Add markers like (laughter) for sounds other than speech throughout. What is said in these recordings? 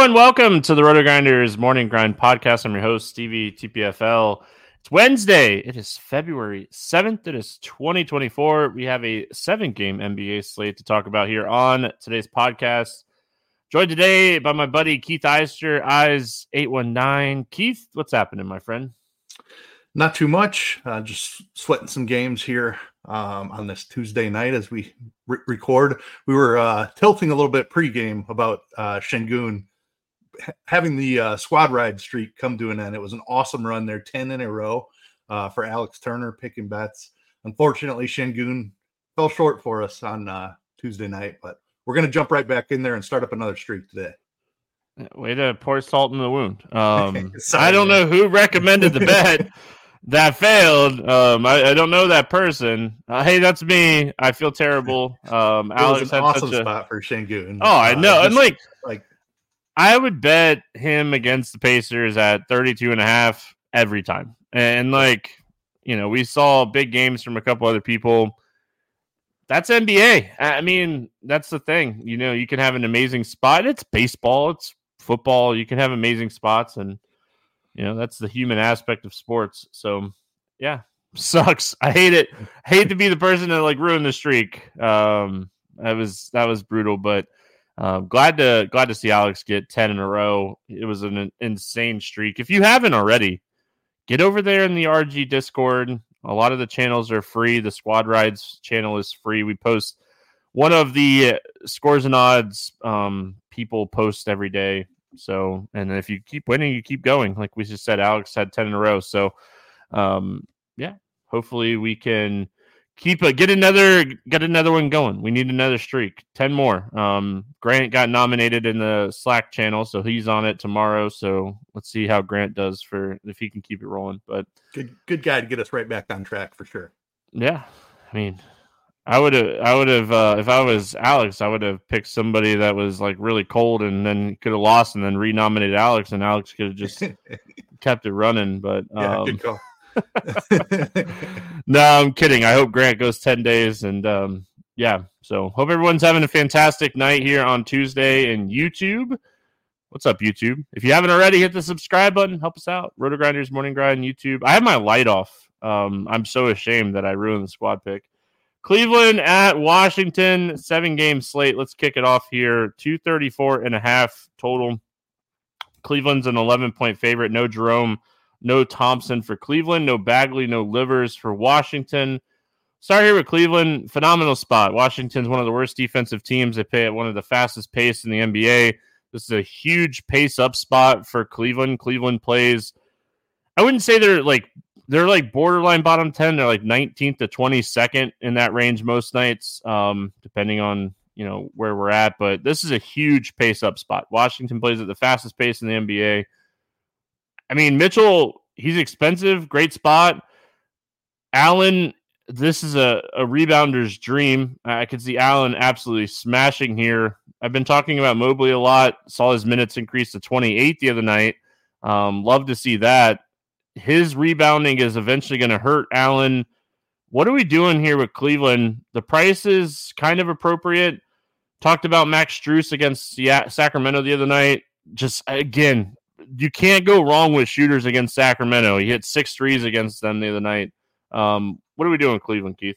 Everyone, welcome to the Roto Grinders Morning Grind Podcast. I'm your host, Stevie TPFL. It's Wednesday. It is February 7th. It is 2024. We have a seven game NBA slate to talk about here on today's podcast. Joined today by my buddy Keith Eister, Eyes 819. Keith, what's happening, my friend? Not too much. Uh, just sweating some games here um, on this Tuesday night as we re- record. We were uh, tilting a little bit pregame about uh, Sengun having the uh, squad ride streak come to an end. It was an awesome run there, 10 in a row uh, for Alex Turner picking bets. Unfortunately, Sengun fell short for us on uh, Tuesday night, but we're going to jump right back in there and start up another streak today. Way to pour salt in the wound. Um, (laughs) I don't know who recommended the bet (laughs) that failed. Um, I, I, don't know that person. Uh, hey, that's me. I feel terrible. (laughs) Um, Alex had awesome such a spot for Sengun. Oh, I know. Uh, and like, like I would bet him against the Pacers at 32 and a half every time. And like, you know, we saw big games from a couple other people. That's NBA. I mean, that's the thing. You know, you can have an amazing spot. It's baseball, it's football. You can have amazing spots and you know, that's the human aspect of sports. So, yeah, sucks. I hate it. hate to be the person that like ruined the streak. Um that was that was brutal, but um, glad to glad to see Alex get ten in a row. It was an insane streak. If you haven't already, get over there in the RG Discord. A lot of the channels are free. The Squad Rides channel is free. We post one of the scores and odds um, people post every day. So, and if you keep winning, you keep going. Like we just said, Alex had ten in a row. So, um, yeah, hopefully we can keep a get another get another one going. We need another streak. Ten more. Um, Grant got nominated in the Slack channel, so he's on it tomorrow. So let's see how Grant does for if he can keep it rolling. But good good guy to get us right back on track for sure. Yeah, I mean, I would have, I would have, uh, if I was Alex, I would have picked somebody that was like really cold and then could have lost and then renominated Alex and Alex could have just (laughs) kept it running. But Yeah, um, good call. (laughs) no, I'm kidding. I hope Grant goes 10 days. And um, yeah, so hope everyone's having a fantastic night here on Tuesday and YouTube. What's up, YouTube? If you haven't already, hit the subscribe button. Help us out. Roto Grinders Morning Grind YouTube. I have my light off. Um, I'm so ashamed that I ruined the squad pick. Cleveland at Washington, seven game slate. Let's kick it off here. 234 and a half total. Cleveland's an 11 point favorite. No Jerome, no Thompson for Cleveland, no Bagley, no Livers for Washington. Start here with Cleveland. Phenomenal spot. Washington's one of the worst defensive teams. They play at one of the fastest pace in the NBA. This is a huge pace up spot for Cleveland. Cleveland plays. I wouldn't say they're like they're like borderline bottom 10 they're like 19th to 22nd in that range most nights um, depending on you know where we're at but this is a huge pace up spot washington plays at the fastest pace in the nba i mean mitchell he's expensive great spot allen this is a, a rebounder's dream i could see allen absolutely smashing here i've been talking about mobley a lot saw his minutes increase to 28 the other night um, love to see that his rebounding is eventually going to hurt Allen. What are we doing here with Cleveland? The price is kind of appropriate. Talked about Max Strus against Sacramento the other night. Just again, you can't go wrong with shooters against Sacramento. He hit six threes against them the other night. Um, what are we doing, Cleveland, Keith?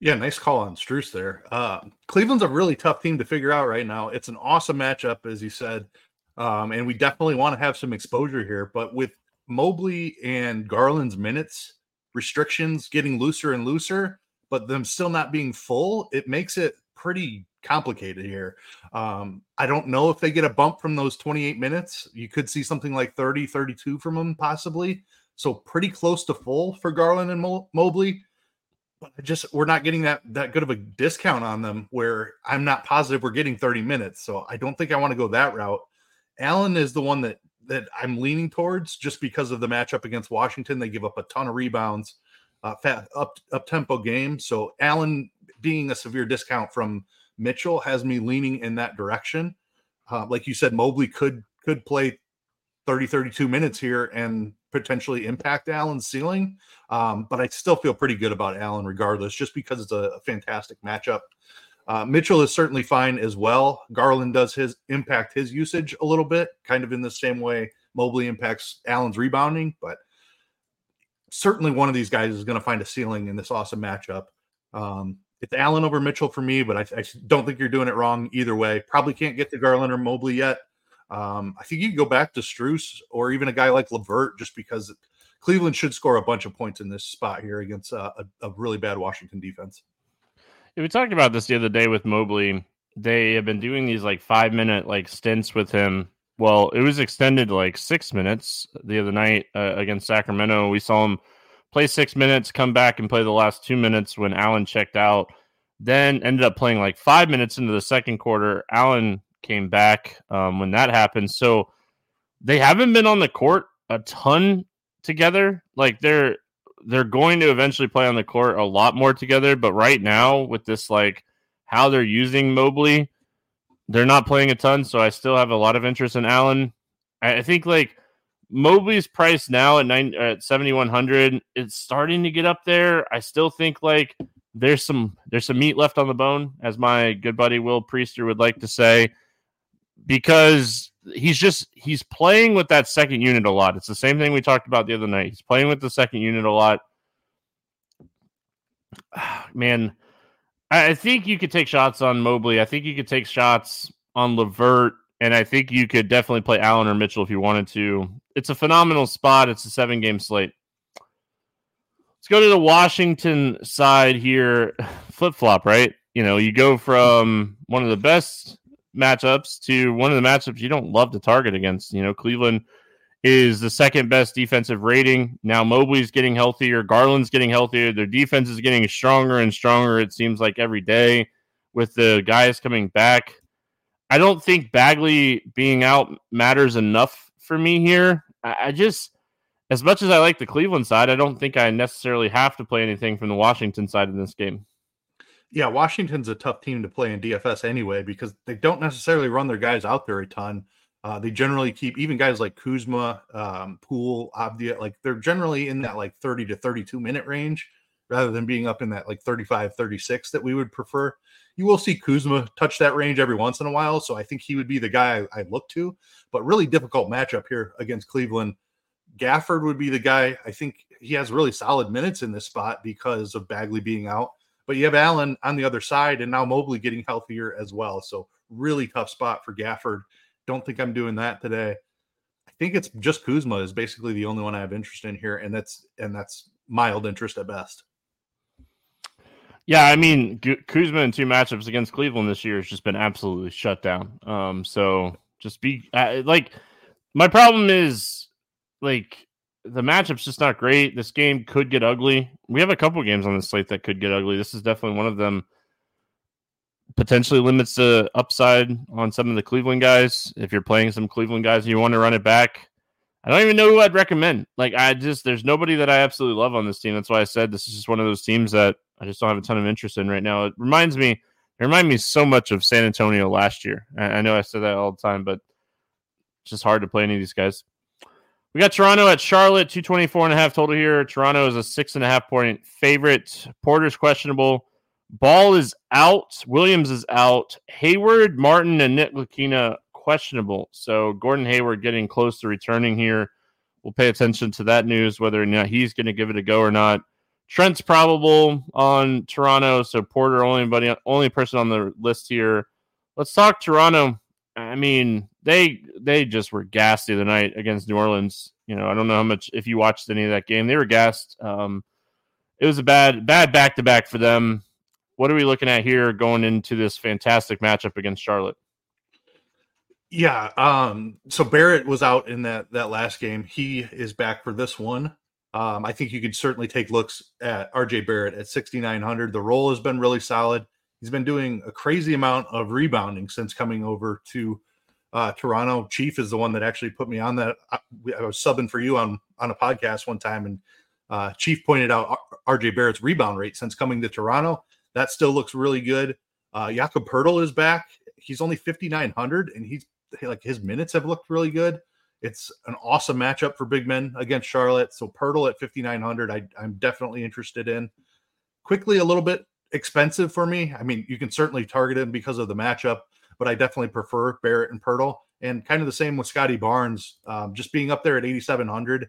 Yeah, nice call on Strus there. Uh, Cleveland's a really tough team to figure out right now. It's an awesome matchup, as you said, um, and we definitely want to have some exposure here. But with Mobley and Garland's minutes restrictions getting looser and looser, but them still not being full, it makes it pretty complicated here. Um, I don't know if they get a bump from those 28 minutes. You could see something like 30, 32 from them possibly. So pretty close to full for Garland and Mo- Mobley. But just we're not getting that that good of a discount on them where I'm not positive we're getting 30 minutes. So I don't think I want to go that route. Allen is the one that that I'm leaning towards just because of the matchup against Washington. They give up a ton of rebounds, uh, fat, up up tempo game. So Allen being a severe discount from Mitchell has me leaning in that direction. Uh, like you said, Mobley could could play 30, 32 minutes here and potentially impact Allen's ceiling. Um, but I still feel pretty good about Allen regardless, just because it's a, a fantastic matchup. Uh, Mitchell is certainly fine as well. Garland does his impact his usage a little bit, kind of in the same way Mobley impacts Allen's rebounding, but certainly one of these guys is going to find a ceiling in this awesome matchup. Um, it's Allen over Mitchell for me, but I, I, don't think you're doing it wrong either way. Probably can't get to Garland or Mobley yet. Um, I think you can go back to Strus or even a guy like LeVert just because Cleveland should score a bunch of points in this spot here against uh, a, a really bad Washington defense. Yeah, we talked about this the other day with Mobley. They have been doing these like five minute like stints with him. Well, it was extended like six minutes the other night uh, against Sacramento. We saw him play six minutes, come back and play the last two minutes when Allen checked out. Then ended up playing like five minutes into the second quarter. Allen came back um, when that happened. So they haven't been on the court a ton together. Like they're they're going to eventually play on the court a lot more together. But right now, with this like how they're using Mobley, they're not playing a ton. So I still have a lot of interest in Allen. I, think like Mobley's price now at nine at seventy one hundred. It's starting to get up there. I still think like there's some there's some meat left on the bone, as my good buddy Will Priester would like to say, because he's just he's playing with that second unit a lot. It's the same thing we talked about the other night. He's playing with the second unit a lot. (sighs) Man, I think you could take shots on Mobley. I think you could take shots on LeVert, and I think you could definitely play Allen or Mitchell if you wanted to. It's a phenomenal spot. It's a seven game slate. Let's go to the Washington side here. (sighs) Flip flop, right? You know, you go from one of the best matchups to one of the matchups you don't love to target against. You know, Cleveland is the second best defensive rating. Now Mobley's getting healthier, Garland's getting healthier. Their defense is getting stronger and stronger, it seems like every day with the guys coming back. I don't think Bagley being out matters enough for me here. I just, as much as I like the Cleveland side, I don't think I necessarily have to play anything from the Washington side in this game. yeah, Washington's a tough team to play in DFS anyway because they don't necessarily run their guys out there a ton. Uh, they generally keep even guys like Kuzma, um, Poole, Avdija, like they're generally in that like 30 to 32 minute range rather than being up in that like 35, 36 that we would prefer. You will see Kuzma touch that range every once in a while. So I think he would be the guy I, I look to, but really difficult matchup here against Cleveland. Gafford would be the guy. I think he has really solid minutes in this spot because of Bagley being out. But you have Allen on the other side, and now Mobley getting healthier as well. So really tough spot for Gafford. Don't think I'm doing that today. I think it's just Kuzma is basically the only one I have interest in here, and that's and that's mild interest at best. Yeah, I mean Kuzma in two matchups against Cleveland this year has just been absolutely shut down. Um, so just be uh, like, my problem is like the matchup's just not great. This game could get ugly. We have a couple games on the slate that could get ugly. This is definitely one of them. Potentially limits the upside on some of the Cleveland guys. If you're playing some Cleveland guys and you want to run it back, I don't even know who I'd recommend. Like, I just, there's nobody that I absolutely love on this team. That's why I said this is just one of those teams that I just don't have a ton of interest in right now. It reminds me, it reminds me so much of San Antonio last year. I, know I said that all the time, but it's just hard to play any of these guys. We got Toronto at Charlotte, 224 and a half total here. Toronto is a six and a half point favorite. Porter's questionable. Ball is out. Williams is out. Hayward, Martin, and Ntilikina questionable. So Gordon Hayward getting close to returning here. We'll pay attention to that news, whether or not he's going to give it a go or not. Trent's probable on Toronto. So Porter, only only person on the list here. Let's talk Toronto. I mean, they they just were gassed the other night against New Orleans. You know, I don't know how much if you watched any of that game. They were gassed. Um, it was a bad bad back to back for them. What are we looking at here going into this fantastic matchup against Charlotte? Yeah, um, so Barrett was out in that that last game. He is back for this one. Um, I think you could certainly take looks at RJ Barrett at 6,900. The role has been really solid. He's been doing a crazy amount of rebounding since coming over to uh, Toronto. Chief is the one that actually put me on that. I, I, was subbing for you on on a podcast one time, and uh, Chief pointed out RJ Barrett's rebound rate since coming to Toronto. That still looks really good. Uh, Jakob Poeltl is back. He's only 5,900, and he's like his minutes have looked really good. It's an awesome matchup for big men against Charlotte. So Poeltl at 5,900, I, I'm definitely interested in. Quickley, a little bit expensive for me. I mean, you can certainly target him because of the matchup, but I definitely prefer Barrett and Poeltl. And kind of the same with Scotty Barnes, um, just being up there at 8,700.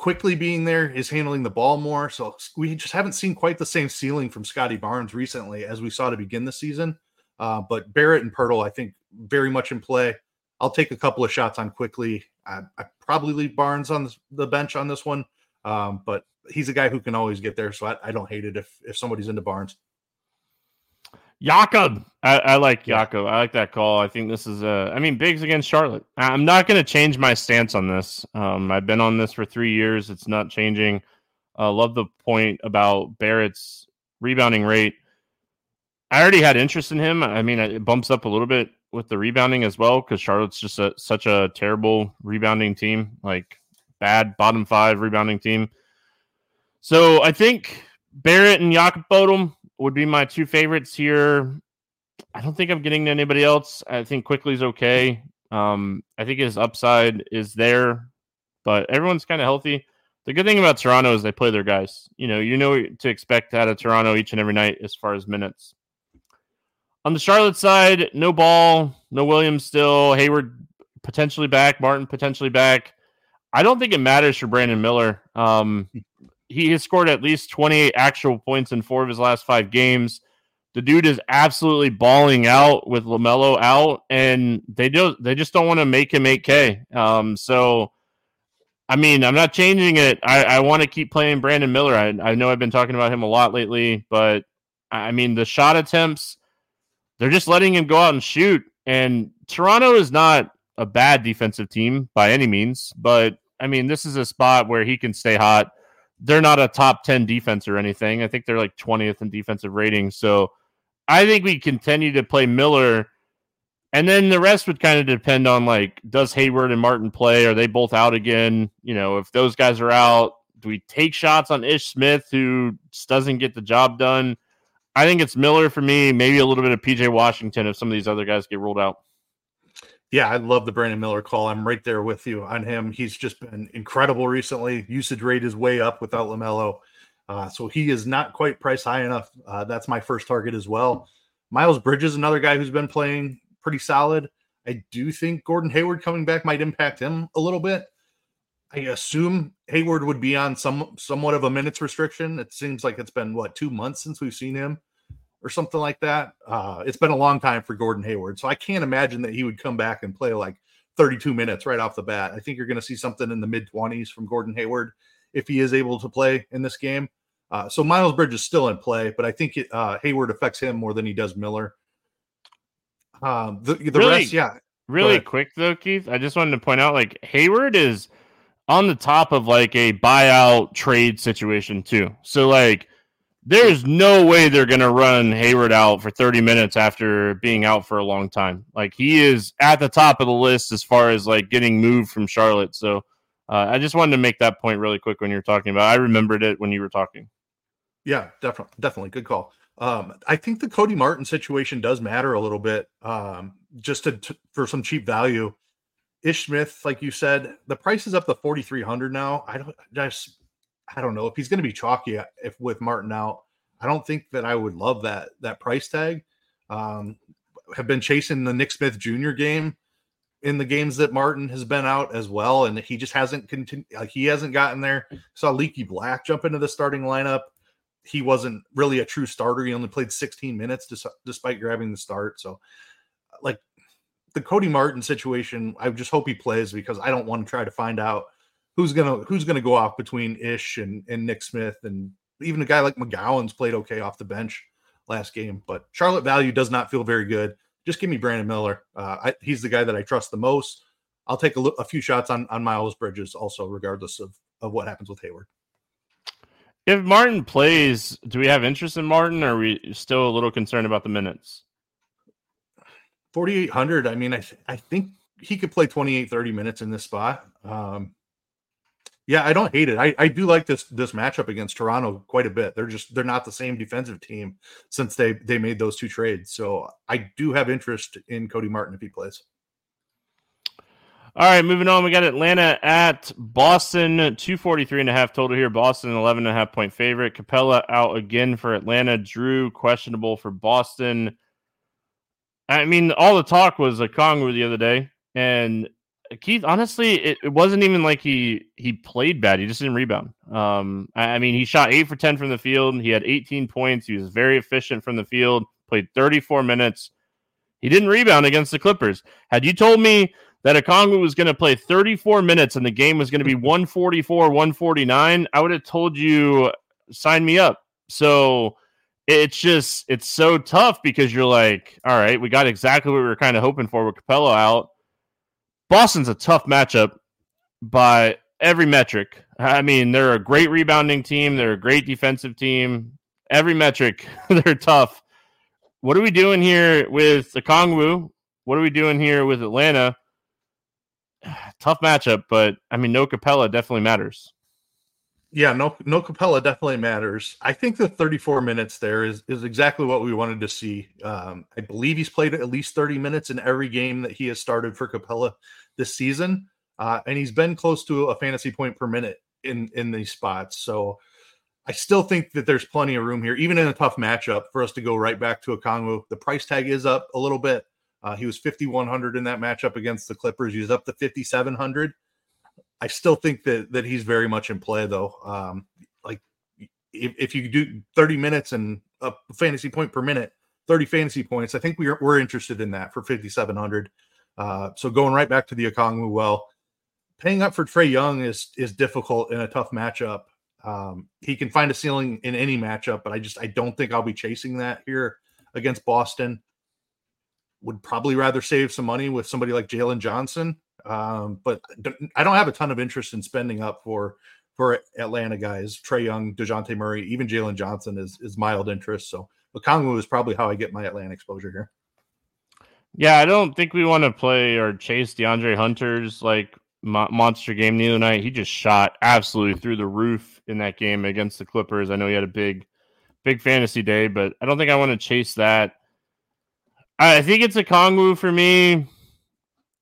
Quickley being there is handling the ball more. So we just haven't seen quite the same ceiling from Scotty Barnes recently as we saw to begin the season. Uh, but Barrett and Poeltl, I think, very much in play. I'll take a couple of shots on Quickley. I, I probably leave Barnes on the bench on this one, um, but he's a guy who can always get there. So I, I don't hate it if if somebody's into Barnes. Jakob, I, I like Jakob. I like that call. I think this is a. I mean, Bigs against Charlotte. I'm not going to change my stance on this. Um, I've been on this for three years. It's not changing. Uh, love the point about Barrett's rebounding rate. I already had interest in him. I mean, it bumps up a little bit with the rebounding as well because Charlotte's just a, such a terrible rebounding team, like bad bottom five rebounding team. So I think Barrett and Jakob Poeltl would be my two favorites here. I don't think I'm getting to anybody else. I think Quickley's okay. Um, I think his upside is there, but everyone's kind of healthy. The good thing about Toronto is they play their guys. You know, you know to expect out of Toronto each and every night as far as minutes. On the Charlotte side, no ball, no Williams still, Hayward potentially back, Martin potentially back. I don't think it matters for Brandon Miller. Um, (laughs) he has scored at least 28 actual points in four of his last five games. The dude is absolutely balling out with LaMelo out, and they do they just don't want to make him 8K. Um, so I mean, I'm not changing it. I, I want to keep playing Brandon Miller. I, I know I've been talking about him a lot lately, but I mean the shot attempts, they're just letting him go out and shoot. And Toronto is not a bad defensive team by any means, but I mean, this is a spot where he can stay hot they're not a top 10 defense or anything. I think they're like 20th in defensive rating. So I think we continue to play Miller. And then the rest would kind of depend on like, does Hayward and Martin play? Are they both out again? You know, if those guys are out, Do we take shots on Ish Smith, who just doesn't get the job done? I think it's Miller for me, maybe a little bit of PJ Washington if some of these other guys get ruled out. Yeah, I love the Brandon Miller call. I'm right there with you on him. He's just been incredible recently. Usage rate is way up without LaMelo. Uh, so he is not quite priced high enough. Uh, that's my first target as well. Miles Bridges, another guy who's been playing pretty solid. I do think Gordon Hayward coming back might impact him a little bit. I assume Hayward would be on some somewhat of a minutes restriction. It seems like it's been what two months since we've seen him, or something like that. Uh, it's been a long time for Gordon Hayward, so I can't imagine that he would come back and play like 32 minutes right off the bat. I think you're going to see something in the mid 20s from Gordon Hayward if he is able to play in this game. Uh, so Miles Bridge is still in play, but I think it, uh, Hayward affects him more than he does Miller. Um, the the Really? rest, yeah, Really quick though, Keith. I just wanted to point out like Hayward is on the top of like a buyout trade situation too. So like there's no way they're gonna run Hayward out for 30 minutes after being out for a long time. Like he is at the top of the list as far as like getting moved from Charlotte. So uh, I just wanted to make that point really quick when you were talking about. I remembered it when you were talking. Yeah, definitely, definitely good call. Um, I think the Cody Martin situation does matter a little bit, um, just to, to- for some cheap value. Ish Smith, like you said, the price is up to forty three hundred now. I don't just, I don't know if he's going to be chalky uh, if with Martin out. I don't think that I would love that that price tag. Um, have been chasing the Nick Smith Jr. game in the games that Martin has been out as well, and he just hasn't continued. Like he hasn't gotten there. Saw Leaky Black jump into the starting lineup he wasn't really a true starter. He only played 16 minutes despite grabbing the start. So, like the Cody Martin situation, I just hope he plays because I don't want to try to find out who's gonna who's gonna go off between Ish and and Nick Smith and even a guy like McGowens played okay off the bench last game. But Charlotte value does not feel very good. Just give me Brandon Miller. Uh, I, he's the guy that I trust the most. I'll take a, look, a few shots on on Miles Bridges also, regardless of of what happens with Hayward. If Martin plays, do we have interest in Martin or are we still a little concerned about the minutes? 4800 i mean i th- i think he could play 28 30 minutes in this spot um yeah i don't hate it i i do like this this matchup against toronto quite a bit they're just they're not the same defensive team since they they made those two trades so i do have interest in cody martin if he plays All right, moving on. We got Atlanta at Boston, 243 and a half total here. Boston, 11 and a half point favorite. Capela out again for Atlanta. Jrue questionable for Boston. I mean, all the talk was Okongwu the other day. And Keith, honestly, it, it wasn't even like he he played bad. He just didn't rebound. Um, I, I mean, he shot eight for 10 from the field. He had 18 points. He was very efficient from the field, played 34 minutes. He didn't rebound against the Clippers. Had you told me that Okongwu was going to play 34 minutes and the game was going to be (laughs) 144, 149, I would have told you, sign me up. So it's just, it's so tough because you're like, all right, we got exactly what we were kind of hoping for with Capela out. Boston's a tough matchup by every metric. I mean, they're a great rebounding team, they're a great defensive team. Every metric, (laughs) they're tough. What are we doing here with Okongwu? What are we doing here with Atlanta? (sighs) Tough matchup, but I mean, no Capela definitely matters. Yeah, no, no Capela definitely matters. I think the 34 minutes there is is exactly what we wanted to see. Um, I believe he's played at least 30 minutes in every game that he has started for Capela this season, uh, and he's been close to a fantasy point per minute in in these spots. So I still think that there's plenty of room here, even in a tough matchup, for us to go right back to Okongwu. The price tag is up a little bit. Uh, he was 5100 in that matchup against the Clippers. He was up to 5700. I still think that that he's very much in play though. Um, like if, if you do 30 minutes and a fantasy point per minute, 30 fantasy points, I think we're we're interested in that for 5700. Uh, so going right back to the Okongwu well, paying up for Trae Young is is difficult in a tough matchup. Um, he can find a ceiling in any matchup, but I just I don't think I'll be chasing that here against Boston. Would probably rather save some money with somebody like Jalen Johnson um, but I don't have a ton of interest in spending up for for Atlanta guys. Trae Young, Dejounte Murray, even Jalen Johnson is is mild interest. So Okongwu is probably how I get my Atlanta exposure here. Yeah, I don't think we want to play or chase DeAndre Hunters. Like mo- monster game the other night. He just shot absolutely through the roof in that game against the Clippers. I know he had a big, big fantasy day, but I don't think I want to chase that. I think it's Okongwu for me.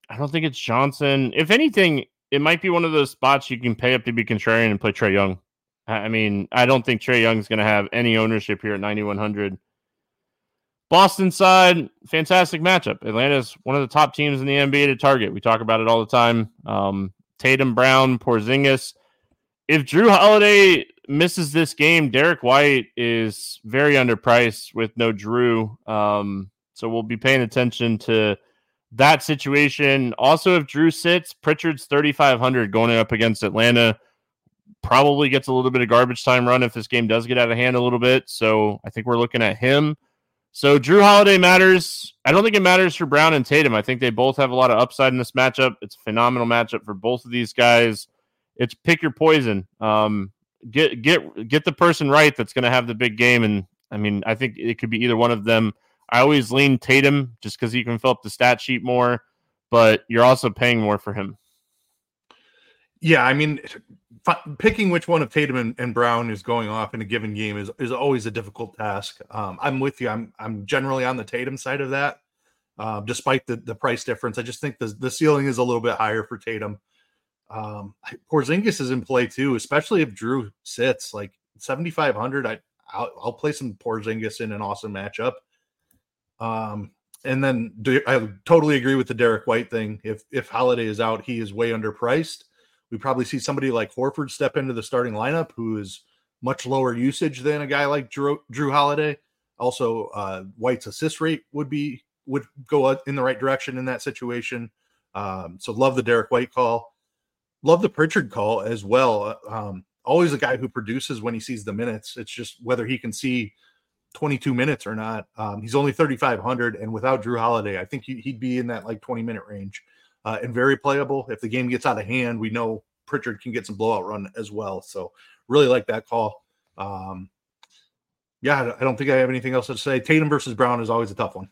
I don't think it's Johnson. If anything, it might be one of those spots you can pay up to be contrarian and play Trae Young. I mean, I don't think Trae Young's going to have any ownership here at 9,100. Boston side, fantastic matchup. Atlanta's one of the top teams in the NBA to target. We talk about it all the time. Um, Tatum, Brown, Porzingis. If Jrue Holiday misses this game, Derrick White is very underpriced with no Jrue. Um, so we'll be paying attention to that situation. Also, if Jrue sits, Pritchard's 3,500 going up against Atlanta. Probably gets a little bit of garbage time run if this game does get out of hand a little bit. So I think we're looking at him. So Jrue Holiday matters. I don't think it matters for Brown and Tatum. I think they both have a lot of upside in this matchup. It's a phenomenal matchup for both of these guys. It's pick your poison. Um, get get get the person right that's going to have the big game. And I mean, I think it could be either one of them. I always lean Tatum just because he can fill up the stat sheet more, but you're also paying more for him. Yeah, I mean, picking which one of Tatum and, and, Brown is going off in a given game is is always a difficult task. Um, I'm with you. I'm I'm generally on the Tatum side of that, uh, despite the the price difference. I just think the the ceiling is a little bit higher for Tatum. Um, Porzingis is in play too, especially if Jrue sits like 7,500. I I'll, I'll, play some Porzingis in an awesome matchup. Um, and then do, I totally agree with the Derrick White thing. If if Holiday is out, he is way underpriced. We probably see somebody like Horford step into the starting lineup, who is much lower usage than a guy like Drew, Jrue Holiday. Also, uh, White's assist rate would be would go in the right direction in that situation. Um, so love the Derrick White call. Love the Pritchard call as well. Um, always a guy who produces when he sees the minutes. It's just whether he can see 22 minutes or not. Um, he's only 3,500, and without Jrue Holiday, I think he'd be in that like 20 minute range uh, and very playable. If the game gets out of hand, we know Pritchard can get some blowout run as well. So really like that call. Um, yeah, I don't think I have anything else to say. Tatum versus Brown is always a tough one.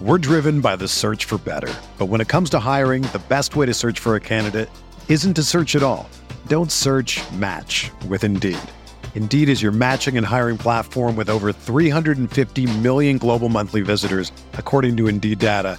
We're driven by the search for better. But when it comes to hiring, the best way to search for a candidate isn't to search at all. Don't search match with Indeed. Indeed is your matching and hiring platform with over 350 million global monthly visitors, according to Indeed data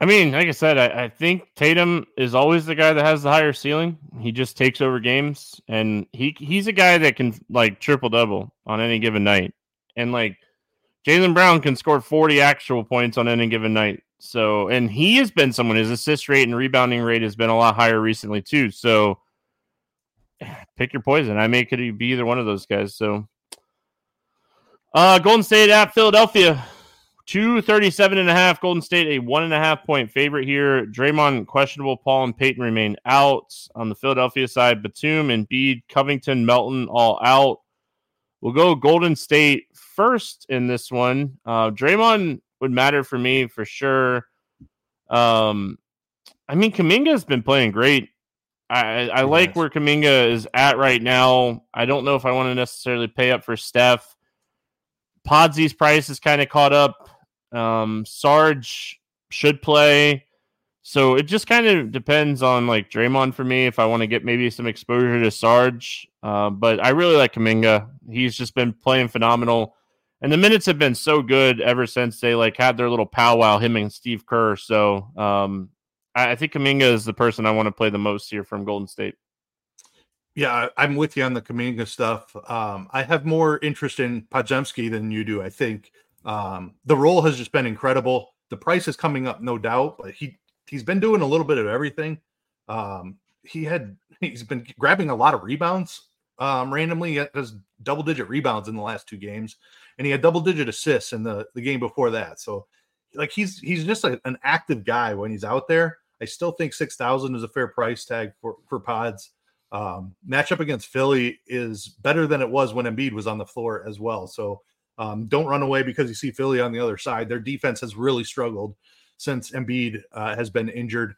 I mean, like I said, I, I, think Tatum is always the guy that has the higher ceiling. He just takes over games, and he he's a guy that can like triple double on any given night, and like Jaylen Brown can score forty actual points on any given night. So, and he has been someone his assist rate and rebounding rate has been a lot higher recently too. So, (sighs) pick your poison. I may could be either one of those guys. So, uh, Golden State at Philadelphia. 237 and a half. Golden State, a one and a half point favorite here. Draymond questionable. Paul and Payton remain out. On the Philadelphia side, Batum, Embiid, Covington, Melton all out. We'll go Golden State first in this one. Uh, Draymond would matter for me for sure. Um, I mean, Kuminga has been playing great. I, I like where Kuminga is at right now. I don't know if I want to necessarily pay up for Steph. Podsy's price is kind of caught up. Um, Sarge should play. So it just kind of depends on like Draymond for me if I want to get maybe some exposure to Sarge. Uh, but I really like Kuminga. He's just been playing phenomenal. And the minutes have been so good ever since they like had their little powwow, him and Steve Kerr. So um, I, I think Kuminga is the person I want to play the most here from Golden State. Yeah, I'm with you on the Kuminga stuff. Um, I have more interest in Podziemski than you do. I think um, the role has just been incredible. The price is coming up, no doubt, but he he's been doing a little bit of everything. Um, he had he's been grabbing a lot of rebounds um, randomly. He has double digit rebounds in the last two games, and he had double digit assists in the the game before that. So, like he's he's just a, an active guy when he's out there. I still think six thousand is a fair price tag for for Pods. Um, matchup against Philly is better than it was when Embiid was on the floor as well. So um, don't run away because you see Philly on the other side. Their defense has really struggled since Embiid uh, has been injured.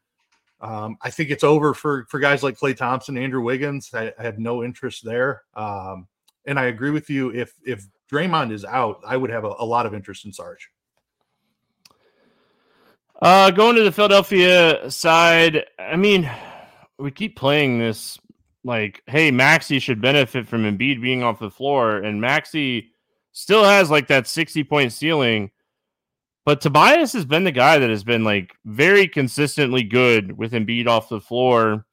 Um, I think it's over for for guys like Klay Thompson, Andrew Wiggins. I, I have no interest there. Um, and I agree with you. If if Draymond is out, I would have a, a lot of interest in Sarge. Uh, going to the Philadelphia side, I mean, we keep playing this like, hey, Maxey should benefit from Embiid being off the floor, and Maxey still has like that 60 point ceiling. But Tobias has been the guy that has been like very consistently good with Embiid off the floor.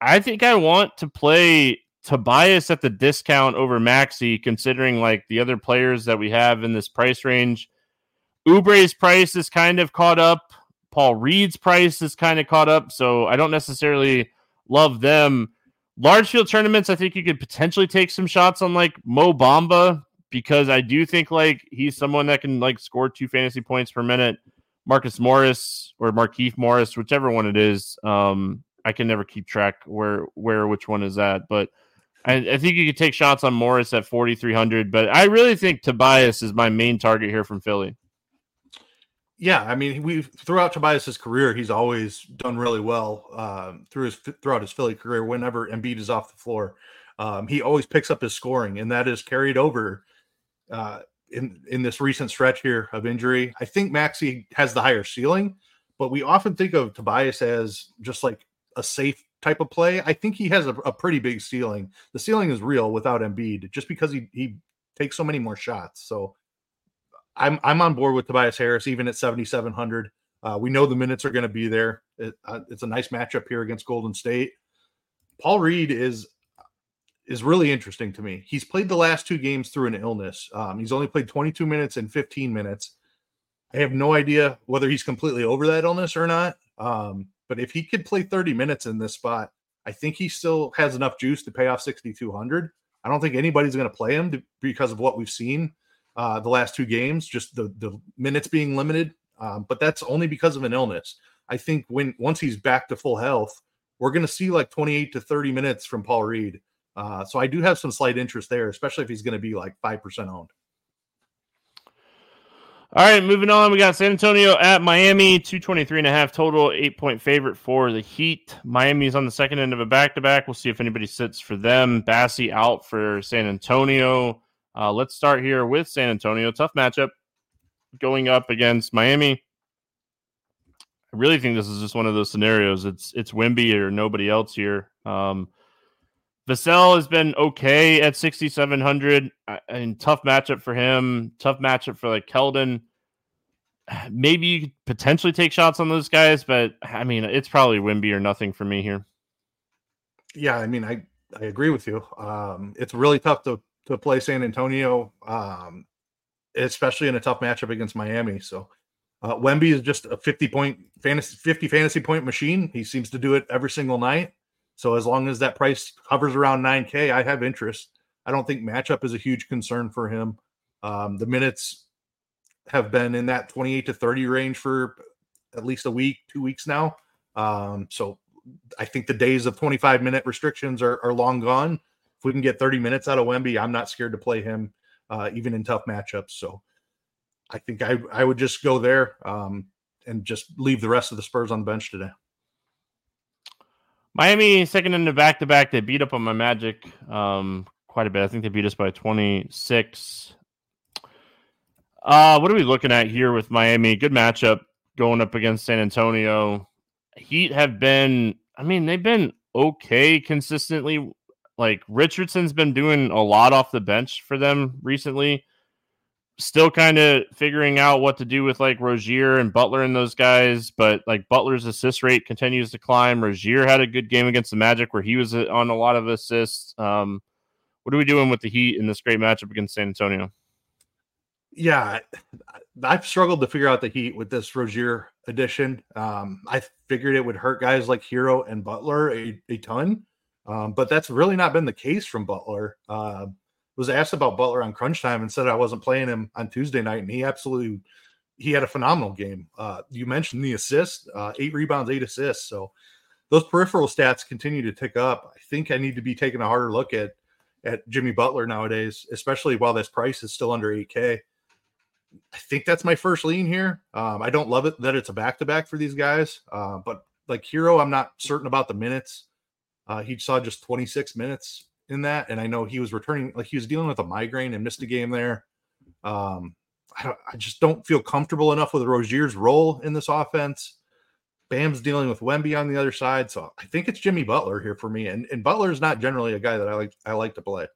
I think I want to play Tobias at the discount over Maxey, considering like the other players that we have in this price range. Oubre's price is kind of caught up. Paul Reed's price is kind of caught up. So I don't necessarily love them. Large field tournaments, I think you could potentially take some shots on like Mo Bamba because I do think like he's someone that can like score two fantasy points per minute. Marcus Morris or Markieff Morris, whichever one it is. Um, I can never keep track where where which one is that, but I, I think you could take shots on Morris at forty three hundred. But I really think Tobias is my main target here from Philly. Yeah, I mean, we throughout Tobias's career, he's always done really well um, through his throughout his Philly career. Whenever Embiid is off the floor, um, he always picks up his scoring, and that is carried over uh, in in this recent stretch here of injury. I think Maxey has the higher ceiling, but we often think of Tobias as just like a safe type of play. I think he has a, a pretty big ceiling. The ceiling is real without Embiid, just because he he takes so many more shots. So I'm I'm on board with Tobias Harris even at 7700. Uh, we know the minutes are going to be there. It, uh, it's a nice matchup here against Golden State. Paul Reed is is really interesting to me. He's played the last two games through an illness. Um, he's only played 22 minutes and 15 minutes. I have no idea whether he's completely over that illness or not. Um, but if he could play 30 minutes in this spot, I think he still has enough juice to pay off 6,200. I don't think anybody's going to play him to, because of what we've seen uh, the last two games, just the the minutes being limited. Um, but that's only because of an illness. I think when once he's back to full health, we're going to see like 28 to 30 minutes from Paul Reed. Uh, so I do have some slight interest there, especially if he's going to be like five percent owned. All right, moving on. We got San Antonio at Miami, 223 and a half total, eight point favorite for the Heat. Miami's on the second end of a back to back. We'll see if anybody sits for them. Bassey out for San Antonio. Uh, let's start here with San Antonio. Tough matchup going up against Miami. I really think this is just one of those scenarios. It's it's Wemby or nobody else here. Um, Vassell has been okay at 6,700. I, mean, tough matchup for him. Tough matchup for like Keldon. (sighs) Maybe you could potentially take shots on those guys, but I mean, it's probably Wemby or nothing for me here. Yeah, I mean, I I agree with you. Um, it's really tough to to play San Antonio, um, especially in a tough matchup against Miami. So uh, Wemby is just a 50 point fantasy 50 fantasy point machine. He seems to do it every single night. So as long as that price hovers around 9K, I have interest. I don't think matchup is a huge concern for him. Um, the minutes have been in that 28 to 30 range for at least a week, two weeks now. Um, so I think the days of 25 minute restrictions are, are long gone if we can get 30 minutes out of Wemby, I'm not scared to play him, uh, even in tough matchups. So I think I, I would just go there um, and just leave the rest of the Spurs on the bench today. Miami second in the back to back. They beat up on my Magic um, quite a bit. I think they beat us by 26. Uh, what are we looking at here with Miami? Good matchup going up against San Antonio. Heat have been, I mean, they've been okay consistently like Richardson's been doing a lot off the bench for them recently. Still kind of figuring out what to do with like Rozier and Butler and those guys, but like Butler's assist rate continues to climb. Rozier had a good game against the Magic where he was uh, on a lot of assists. Um, what are we doing with the Heat in this great matchup against San Antonio? Yeah, I've struggled to figure out the Heat with this Rozier addition. Um, I figured it would hurt guys like Herro and Butler a, a ton, um, but that's really not been the case from Butler. Uh, was asked about Butler on crunch time and said I wasn't playing him on Tuesday night, and he absolutely he had a phenomenal game. Uh, you mentioned the assist, uh, eight rebounds, eight assists. So those peripheral stats continue to tick up. I think I need to be taking a harder look at at Jimmy Butler nowadays, especially while this price is still under 8K. I think that's my first lean here. Um, I don't love it that it's a back to back for these guys, uh, but like Herro, I'm not certain about the minutes. Uh, he saw just 26 minutes in that, and I know he was returning like he was dealing with a migraine and missed a game there. Um, I, I just don't feel comfortable enough with Rozier's role in this offense. Bam's dealing with Wemby on the other side, so I think it's Jimmy Butler here for me. And and Butler is not generally a guy that I like I like to play.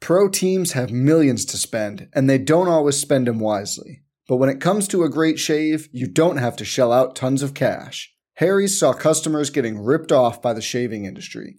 Pro teams have millions to spend, and they don't always spend them wisely. But when it comes to a great shave, you don't have to shell out tons of cash. Harry's saw customers getting ripped off by the shaving industry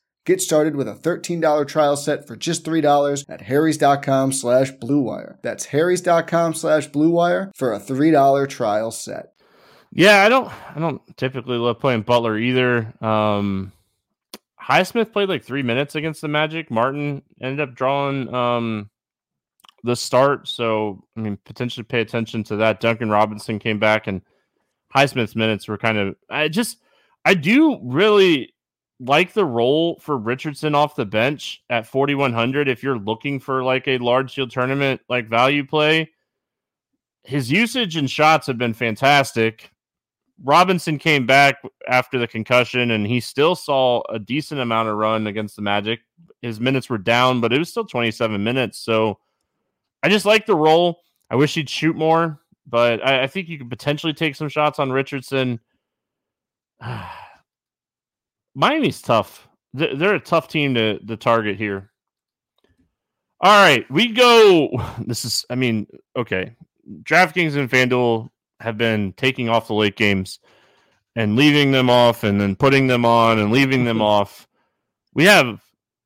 Get started with a $13 trial set for just $3 at harrys.com slash bluewire. That's harrys.com slash bluewire for a $3 trial set. Yeah, I don't I don't typically love playing Butler either. Um Highsmith played like three minutes against the Magic. Martin ended up drawing um the start. So I mean potentially pay attention to that. Duncan Robinson came back and Highsmith's minutes were kind of I just I do really like the role for Richardson off the bench at 4100 if you're looking for like a large field tournament like value play. His usage and shots have been fantastic. Robinson came back after the concussion and he still saw a decent amount of run against the Magic. His minutes were down, but it was still 27 minutes. So I just like the role. I wish he'd shoot more, but I, I think you could potentially take some shots on Richardson. (sighs) Miami's tough. They're a tough team to, to target here. All right, we go. (laughs) This is, I mean, okay. DraftKings and FanDuel have been taking off the late games and leaving them off and then putting them on and leaving them (laughs) off. We have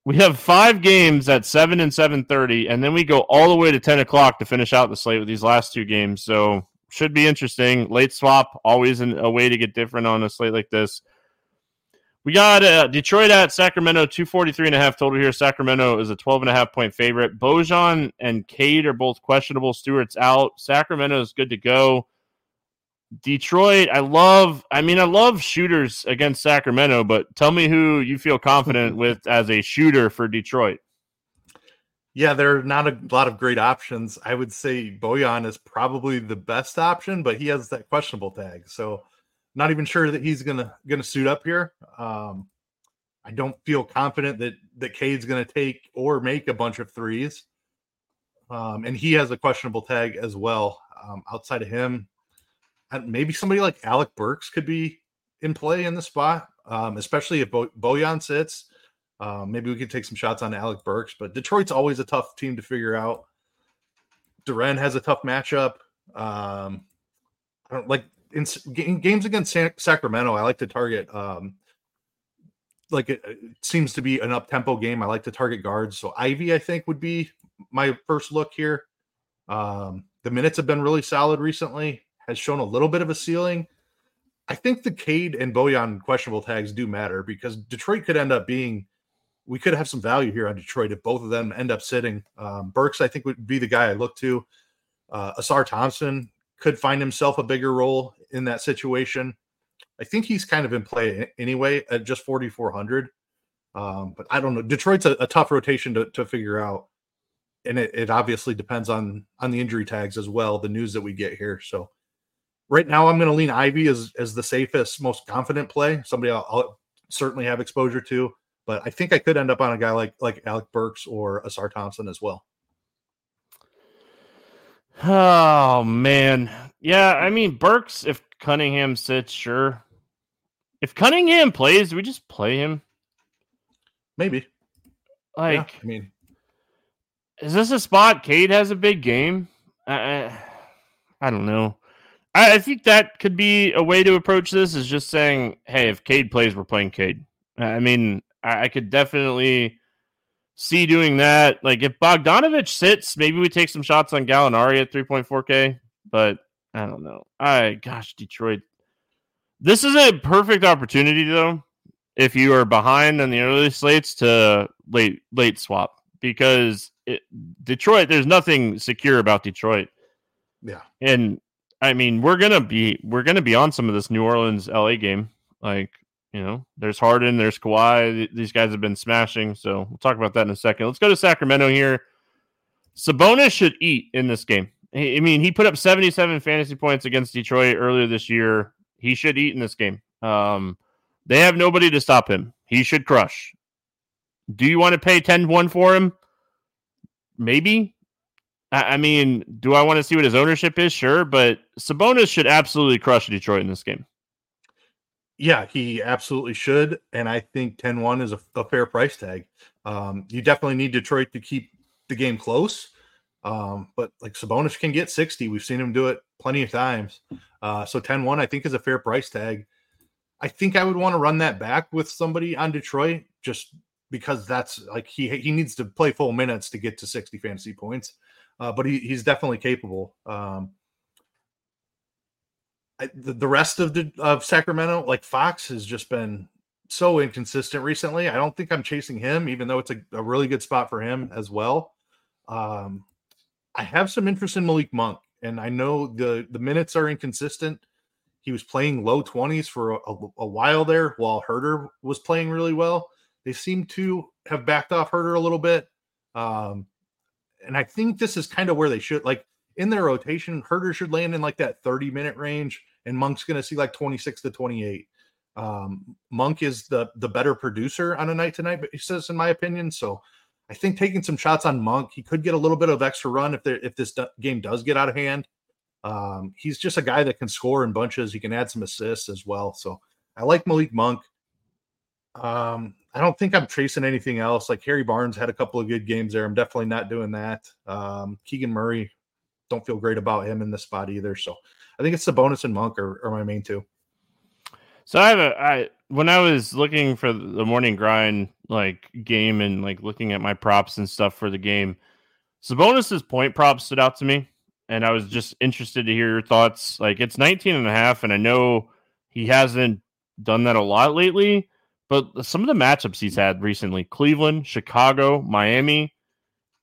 we have five games at seven and seven thirty, and then we go all the way to ten o'clock to finish out the slate with these last two games. So should be interesting. Late swap, always an, a way to get different on a slate like this. We got uh, Detroit at Sacramento, 243 and a half total here. Sacramento is a 12 and a half point favorite. Bojan and Cade are both questionable. Stewart's out. Sacramento is good to go. Detroit, I love, I mean, I love shooters against Sacramento, but tell me who you feel confident with as a shooter for Detroit. Yeah, there are not a lot of great options. I would say Bojan is probably the best option, but he has that questionable tag. So, not even sure that he's gonna gonna suit up here. Um, I don't feel confident that that Cade's gonna take or make a bunch of threes. Um, and he has a questionable tag as well. Um, outside of him, maybe somebody like Alec Burks could be in play in the spot, um, especially if Bo- Bojan sits. Um, maybe we could take some shots on Alec Burks, but Detroit's always a tough team to figure out. Duren has a tough matchup. Um, I don't like in, in games against San, Sacramento, I like to target um, like it, it, seems to be an up tempo game. I like to target guards. So Ivy I think, would be my first look here. Um, the minutes have been really solid recently, has shown a little bit of a ceiling. I think the Cade and Bojan questionable tags do matter because Detroit could end up being we could have some value here on Detroit if both of them end up sitting. Um, Burks, I think, would be the guy I look to. Uh, Ausar Thompson could find himself a bigger role in that situation. I think he's kind of in play anyway at just 4,400. Um, but I don't know. Detroit's a, a tough rotation to, to figure out. And it, it obviously depends on on the injury tags as well, the news that we get here. So right now I'm going to lean Ivy as as the safest, most confident play. Somebody I'll, I'll, certainly have exposure to, but I think I could end up on a guy like like Alec Burks or Ausar Thompson as well. Oh man, yeah. I mean Burks, if Cunningham sits, sure. If Cunningham plays, we just play him. Maybe. Like, yeah, I mean, is this a spot? Cade has a big game. I, I don't know. I, I, think that could be a way to approach this. Is just saying, hey, if Cade plays, we're playing Cade. I mean, I, I could definitely see doing that. Like if Bogdanovich sits, maybe we take some shots on Gallinari at 3.4K. But I don't know. I gosh, Detroit. This is a perfect opportunity though if you are behind on the early slates to late late swap because it, Detroit, there's nothing secure about Detroit. Yeah, and I mean we're gonna be we're gonna be on some of this New Orleans LA game. Like you know, there's Harden, there's Kawhi. These guys have been smashing. So we'll talk about that in a second. Let's go to Sacramento here. Sabonis should eat in this game. I mean, he put up 77 fantasy points against Detroit earlier this year. He should eat in this game. Um, they have nobody to stop him. He should crush. Do you want to pay 10 1 for him? Maybe. I, mean, do I want to see what his ownership is? Sure. But Sabonis should absolutely crush Detroit in this game. Yeah, he absolutely should. And I think 10 1 is a, a, fair price tag. Um, you definitely need Detroit to keep the game close. Um, but like Sabonis can get 60. We've seen him do it plenty of times. Uh, so 10 1, I think, is a fair price tag. I think I would want to run that back with somebody on Detroit just because that's like he he needs to play full minutes to get to 60 fantasy points. Uh, but he, he's definitely capable. Um, I, the, the rest of the of Sacramento, like Fox, has just been so inconsistent recently. I don't think I'm chasing him, even though it's a, a really good spot for him as well. Um, I have some interest in Malik Monk, and I know the the minutes are inconsistent. He was playing low 20s for a, a, while there while Huerter was playing really well. They seem to have backed off Huerter a little bit. Um, and I think this is kind of where they should like in their rotation. Huerter should land in like that 30 minute range, and Monk's going to see like 26 to 28. Um, Monk is the the better producer on a night to night basis, in my opinion. So I think taking some shots on Monk, he could get a little bit of extra run if there if this game does get out of hand. Um, he's just a guy that can score in bunches. He can add some assists as well. So I like Malik Monk. Um, I don't think I'm tracing anything else. Like Harry Barnes had a couple of good games there. I'm definitely not doing that. Um, Keegan Murray, don't feel great about him in this spot either. So I think it's Sabonis and Monk are, are my main two. So I have a I when I was looking for the morning grind like game and like looking at my props and stuff for the game, Sabonis's point prop stood out to me and I was just interested to hear your thoughts. Like it's 19 and a half, and I know he hasn't done that a lot lately, but some of the matchups he's had recently Cleveland, Chicago, Miami.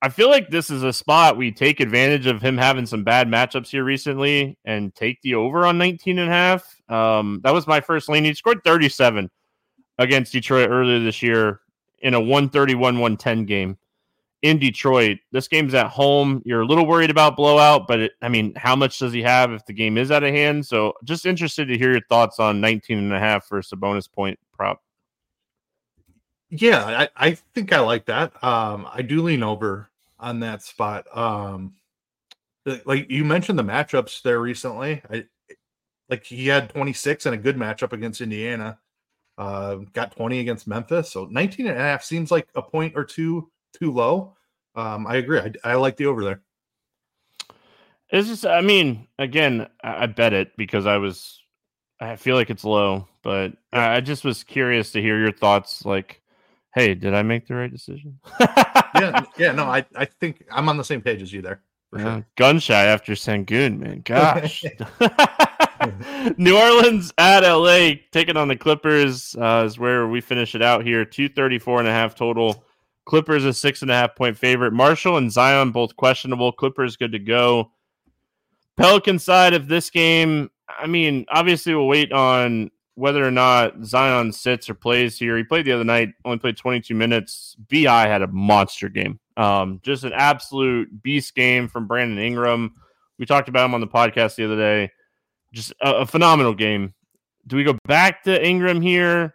I feel like this is a spot we take advantage of him having some bad matchups here recently and take the over on 19 and a half. Um, that was my first lean. He scored 37 against Detroit earlier this year in a 131 110 game in Detroit. This game's at home. You're a little worried about blowout, but it, I mean, how much does he have if the game is out of hand? So just interested to hear your thoughts on 19 and a half for bonus point prop. Yeah, I, I think I like that. Um, I do lean over on that spot. Um, like you mentioned the matchups there recently. I like he had 26 and a good matchup against Indiana. Uh, got 20 against Memphis. So 19 and a half seems like a point or two too low. Um, I agree. I, I like the over there. It's just, I mean, again, I, I bet it because I was, I feel like it's low, but I, I just was curious to hear your thoughts. Like, hey, did I make the right decision? (laughs) yeah, (laughs) yeah, no, I, I think I'm on the same page as you there. Yeah, sure. gun shy after Sengun, man. (laughs) Gosh. New Orleans at LA taking on the Clippers uh, is where we finish it out here. 234 and a half total. Clippers a six and a half point favorite. Marshall and Zion both questionable. Clippers good to go. Pelican side of this game, I mean, obviously we'll wait on whether or not Zion sits or plays here. He played the other night, only played 22 minutes. BI had a monster game. Um, just an absolute beast game from Brandon Ingram. We talked about him on the podcast the other day. Just a, a phenomenal game. Do we go back to Ingram here?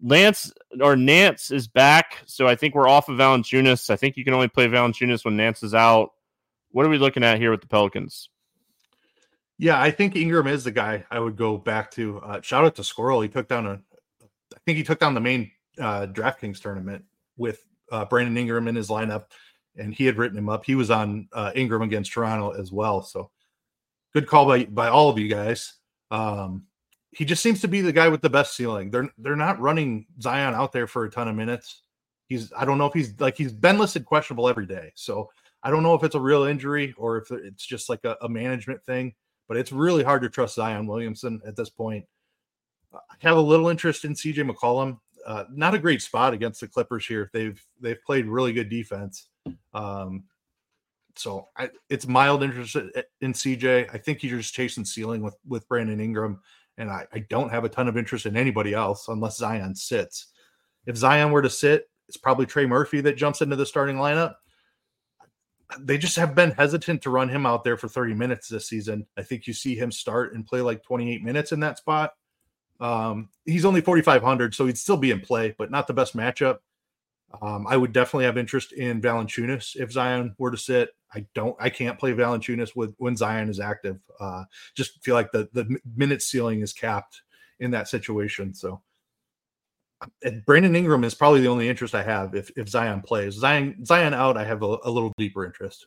Lance or Nance is back, so I think we're off of Valanciunas. I think you can only play Valanciunas when Nance is out. What are we looking at here with the Pelicans? Yeah, I think Ingram is the guy I would go back to. Uh, shout out to Squirrel. He took down a, I think he took down the main uh, DraftKings tournament with uh, Brandon Ingram in his lineup, and he had written him up. He was on uh, Ingram against Toronto as well. So good call by by all of you guys. Um, he just seems to be the guy with the best ceiling. They're they're not running Zion out there for a ton of minutes. He's I don't know if he's like he's been listed questionable every day. So I don't know if it's a real injury or if it's just like a, a management thing but it's really hard to trust Zion Williamson at this point. I have a little interest in CJ McCollum. Uh, not a great spot against the Clippers here. They've they've played really good defense. Um, so I, it's mild interest in CJ. I think you're just chasing ceiling with with Brandon Ingram, and I, I don't have a ton of interest in anybody else unless Zion sits. If Zion were to sit, it's probably Trey Murphy that jumps into the starting lineup they just have been hesitant to run him out there for 30 minutes this season. I think you see him start and play like 28 minutes in that spot. Um, he's only 4,500, so he'd still be in play, but not the best matchup. Um, I would definitely have interest in Valanciunas if Zion were to sit. I don't, I can't play Valanciunas with when Zion is active. Uh, just feel like the the minute ceiling is capped in that situation. So Brandon Ingram is probably the only interest I have if, if Zion plays. Zion Zion out, I have a, a little deeper interest.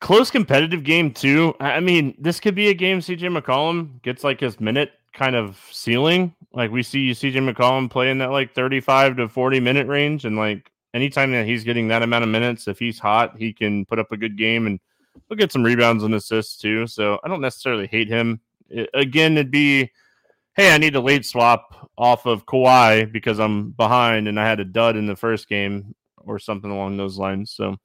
Close competitive game too. I mean, this could be a game CJ McCollum gets like his minute kind of ceiling. Like we see CJ McCollum play in that like 35 to 40 minute range. And like anytime that he's getting that amount of minutes, if he's hot, he can put up a good game and he'll get some rebounds and assists too. So I don't necessarily hate him. It, again, it'd be hey, I need a late swap off of Kawhi because I'm behind and I had a dud in the first game or something along those lines. So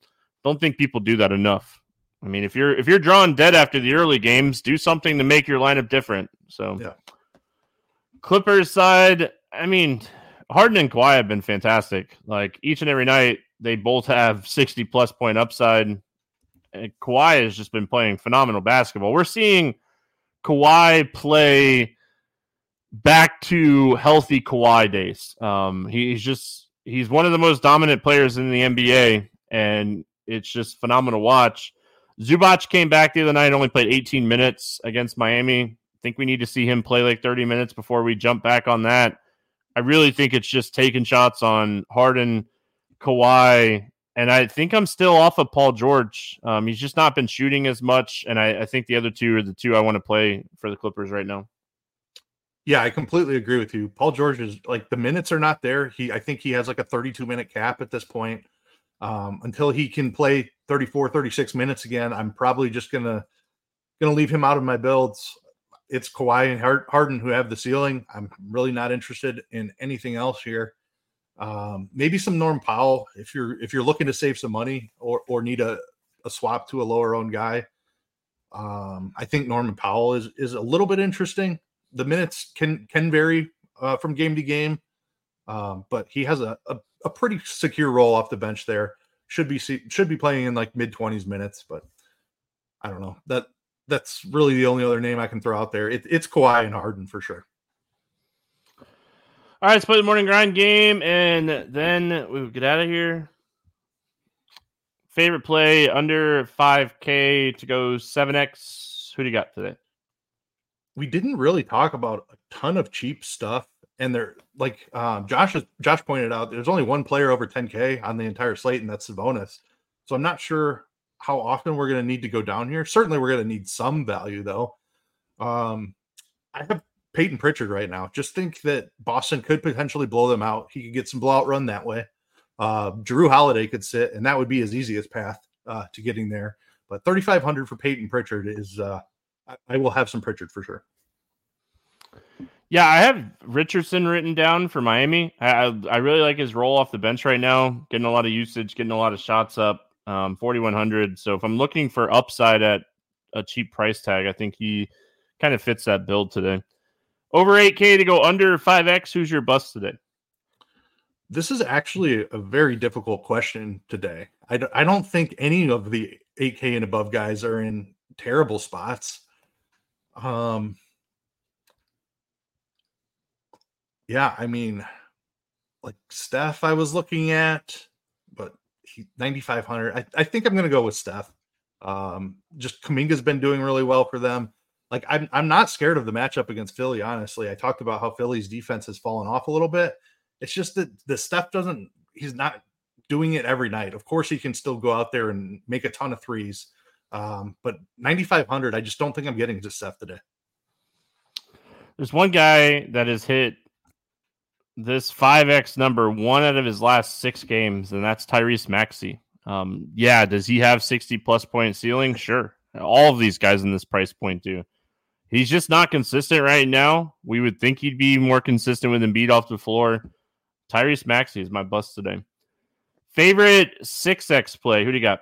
don't think people do that enough. I mean, if you're if you're drawing dead after the early games, do something to make your lineup different. So yeah. Clippers side, I mean, Harden and Kawhi have been fantastic. Like each and every night, they both have 60 plus point upside. And Kawhi has just been playing phenomenal basketball. We're seeing Kawhi play back to healthy Kawhi days. Um, he's just he's one of the most dominant players in the NBA, and it's just phenomenal to watch. Zubac came back the other night, only played 18 minutes against Miami. I think we need to see him play like 30 minutes before we jump back on that. I really think it's just taking shots on Harden, Kawhi, and I think I'm still off of Paul George. Um, he's just not been shooting as much, and I, I think the other two are the two I want to play for the Clippers right now. Yeah, I completely agree with you. Paul George is like the minutes are not there. He I think he has like a 32 minute cap at this point. Um, until he can play 34, 36 minutes again, I'm probably just gonna gonna leave him out of my builds. It's Kawhi and Harden who have the ceiling. I'm really not interested in anything else here. Um, maybe some Norm Powell if you're if you're looking to save some money or or need a, a swap to a lower owned guy. Um, I think Norman Powell is is a little bit interesting the minutes can can vary uh, from game to game, um, but he has a, a, a pretty secure role off the bench there. Should be should be playing in like mid twenties minutes, but I don't know that that's really the only other name I can throw out there. It, it's Kawhi and Harden for sure. All right, let's play the morning grind game, and then we get out of here. Favorite play under 5K to go 7X. Who do you got today? We didn't really talk about a ton of cheap stuff. And they're like um, Josh Josh pointed out, there's only one player over 10k on the entire slate, and that's Sabonis. So I'm not sure how often we're going to need to go down here. Certainly, we're going to need some value though. Um, I have Peyton Pritchard right now. Just think that Boston could potentially blow them out. He could get some blowout run that way. Uh, Jrue Holiday could sit, and that would be his easiest path uh, to getting there. But 3,500 for Peyton Pritchard is uh, I, I will have some Pritchard for sure. Yeah, I have Richardson written down for Miami. I, I really like his role off the bench right now, getting a lot of usage, getting a lot of shots up, um, 4,100. So if I'm looking for upside at a cheap price tag, I think he kind of fits that build today. Over 8K to go under 5X. Who's your bust today? This is actually a very difficult question today. I d- I don't think any of the 8K and above guys are in terrible spots. Um, yeah, I mean, like Steph, I was looking at, but he 9,500. I, I think I'm going to go with Steph. Um, just Kuminga's been doing really well for them. Like, I'm, I'm not scared of the matchup against Philly, honestly. I talked about how Philly's defense has fallen off a little bit. It's just that the Steph doesn't, he's not doing it every night. Of course, he can still go out there and make a ton of threes. Um, but 9,500, I just don't think I'm getting to Steph today. There's one guy that has hit this 5x number one out of his last six games, and that's Tyrese Maxey. Um, yeah, does he have 60 plus point ceiling? Sure. All of these guys in this price point do. He's just not consistent right now. We would think he'd be more consistent with Embiid off the floor. Tyrese Maxey is my bust today. Favorite 6x play? Who do you got?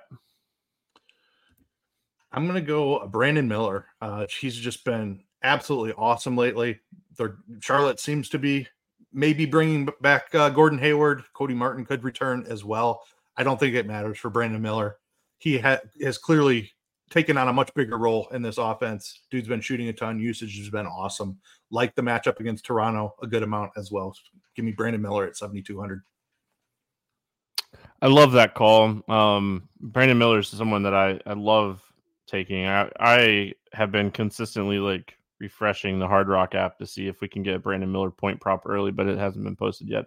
I'm going to go Brandon Miller. Uh, he's just been absolutely awesome lately. Their, Charlotte seems to be maybe bringing back uh, Gordon Hayward. Cody Martin could return as well. I don't think it matters for Brandon Miller. He ha- has clearly taken on a much bigger role in this offense. Dude's been shooting a ton. Usage has been awesome. Like the matchup against Toronto, a good amount as well. Give me Brandon Miller at 7,200. I love that call. Um, Brandon Miller is someone that I, I love taking. I, I have been consistently like refreshing the Hard Rock app to see if we can get Brandon Miller point prop early, but it hasn't been posted yet.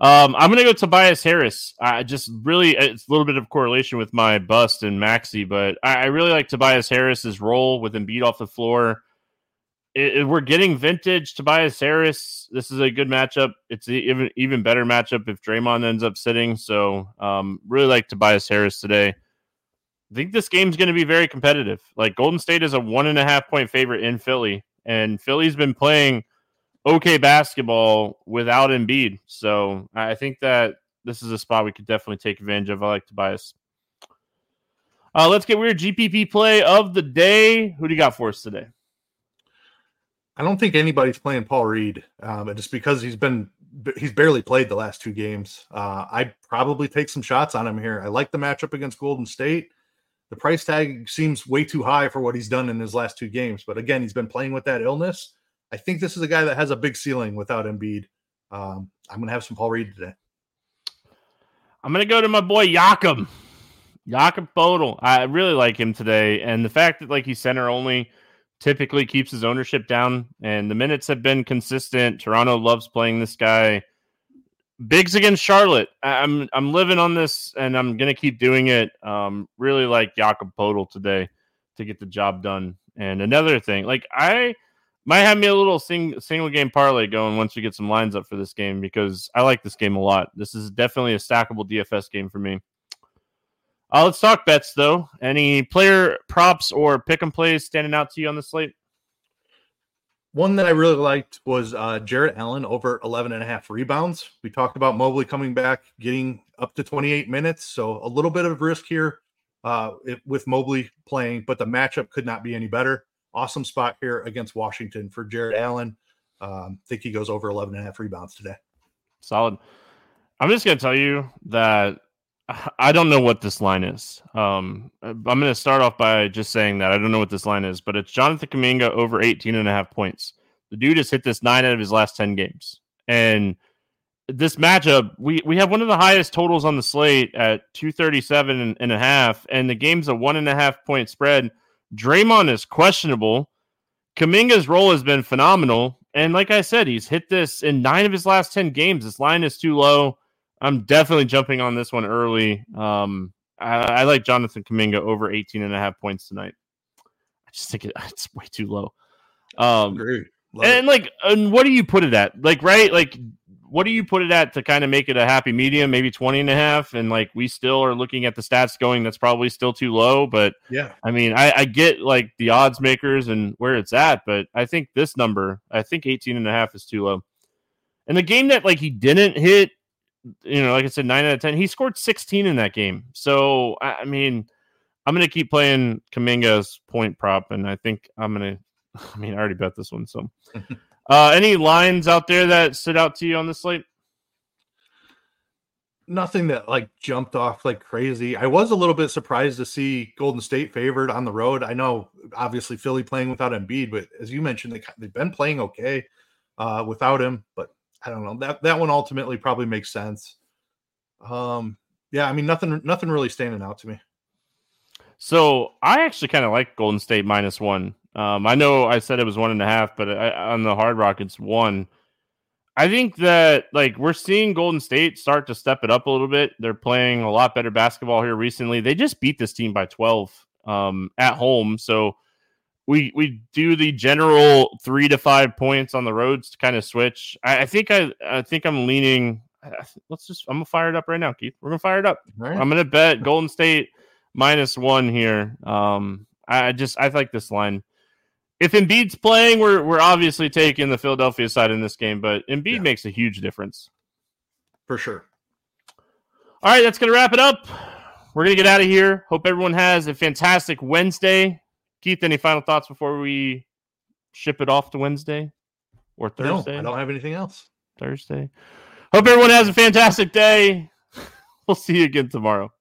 Um, I'm to go Tobias Harris. I just really, it's a little bit of correlation with my bust and Maxey, but I, I really like Tobias Harris's role with Embiid off the floor. It, it, we're getting vintage Tobias Harris. This is a good matchup. It's even even better matchup if Draymond ends up sitting. So, um, really like Tobias Harris today. I think this game's going to be very competitive. Like Golden State is a one and a half point favorite in Philly, and Philly's been playing okay basketball without Embiid. So I think that this is a spot we could definitely take advantage of. I like Tobias. Uh, let's get weird GPP play of the day. Who do you got for us today? I don't think anybody's playing Paul Reed, um, just because he's been he's barely played the last two games. Uh, I'd probably take some shots on him here. I like the matchup against Golden State. The price tag seems way too high for what he's done in his last two games, but again, he's been playing with that illness. I think this is a guy that has a big ceiling without Embiid. Um, I'm going to have some Paul Reed today. I'm going to go to my boy Jakob. Jakob Poeltl. I really like him today. And the fact that like he's center only typically keeps his ownership down. And the minutes have been consistent. Toronto loves playing this guy. Bigs against Charlotte. I'm I'm living on this and I'm gonna keep doing it. Um, really like Jakob Poeltl today to get the job done. And another thing, like I might have me a little sing, single game parlay going once we get some lines up for this game because I like this game a lot. This is definitely a stackable DFS game for me. Uh, let's talk bets though. Any player props or pick and plays standing out to you on the slate? One that I really liked was uh, Jarrett Allen over 11 and a half rebounds. We talked about Mobley coming back, getting up to 28 minutes. So a little bit of risk here uh, with Mobley playing, but the matchup could not be any better awesome spot here against Washington for Jarrett Allen. Um, think he goes over 11 and a half rebounds today. Solid. I'm just going to tell you that I don't know what this line is. Um, I'm going to start off by just saying that I don't know what this line is, but it's Jonathan Kuminga over 18 and a half points. The dude has hit this nine out of his last 10 games. And this matchup, we, we have one of the highest totals on the slate at 237 and a half, and the game's a one and a half point spread. Draymond is questionable. Kuminga's role has been phenomenal. And like I said, he's hit this in nine of his last 10 games. This line is too low. I'm definitely jumping on this one early. Um, I, I, like Jonathan Kuminga over 18 and a half points tonight. I just think it, (laughs) it's way too low. Um, and, like, and what do you put it at? Like, right? Like, what do you put it at to kind of make it a happy medium? Maybe 20 and a half. And like we still are looking at the stats going, that's probably still too low. But Yeah. I mean, I, I get like the odds makers and where it's at, but I think this number, I think 18 and a half is too low. And the game that like he didn't hit, you know, like I said, nine out of 10, he scored 16 in that game. So, I, I mean, I'm going to keep playing Kuminga's point prop. And I think I'm going (laughs) to, I mean, I already bet this one. So, (laughs) uh, any lines out there that stood out to you on the slate? Nothing that like jumped off like crazy. I was a little bit surprised to see Golden State favored on the road. I know obviously Philly playing without Embiid, but as you mentioned, they, they've been playing okay uh, without him. But I don't know that that one ultimately probably makes sense. Um, yeah, I mean nothing nothing really standing out to me. So I actually kind of like Golden State minus one. Um, I know I said it was one and a half, but I, on the Hard Rock it's one. I think that like we're seeing Golden State start to step it up a little bit. They're playing a lot better basketball here recently. They just beat this team by 12 um, at home. So we we do the general three to five points on the roads to kind of switch. I, I think I I think I'm leaning. Let's just I'm gonna fire it up right now, Keith. We're gonna fire it up. Right. I'm gonna bet Golden State minus one here. Um, I just I like this line. If Embiid's playing, we're we're obviously taking the Philadelphia side in this game, but Embiid Yeah. makes a huge difference. for sure. All right, that's gonna wrap it up. We're gonna get out of here. Hope everyone has a fantastic Wednesday. Keith, any final thoughts before we ship it off to Wednesday or Thursday? No? I don't have anything else. Thursday. Hope everyone has a fantastic day. (laughs) We'll see you again tomorrow.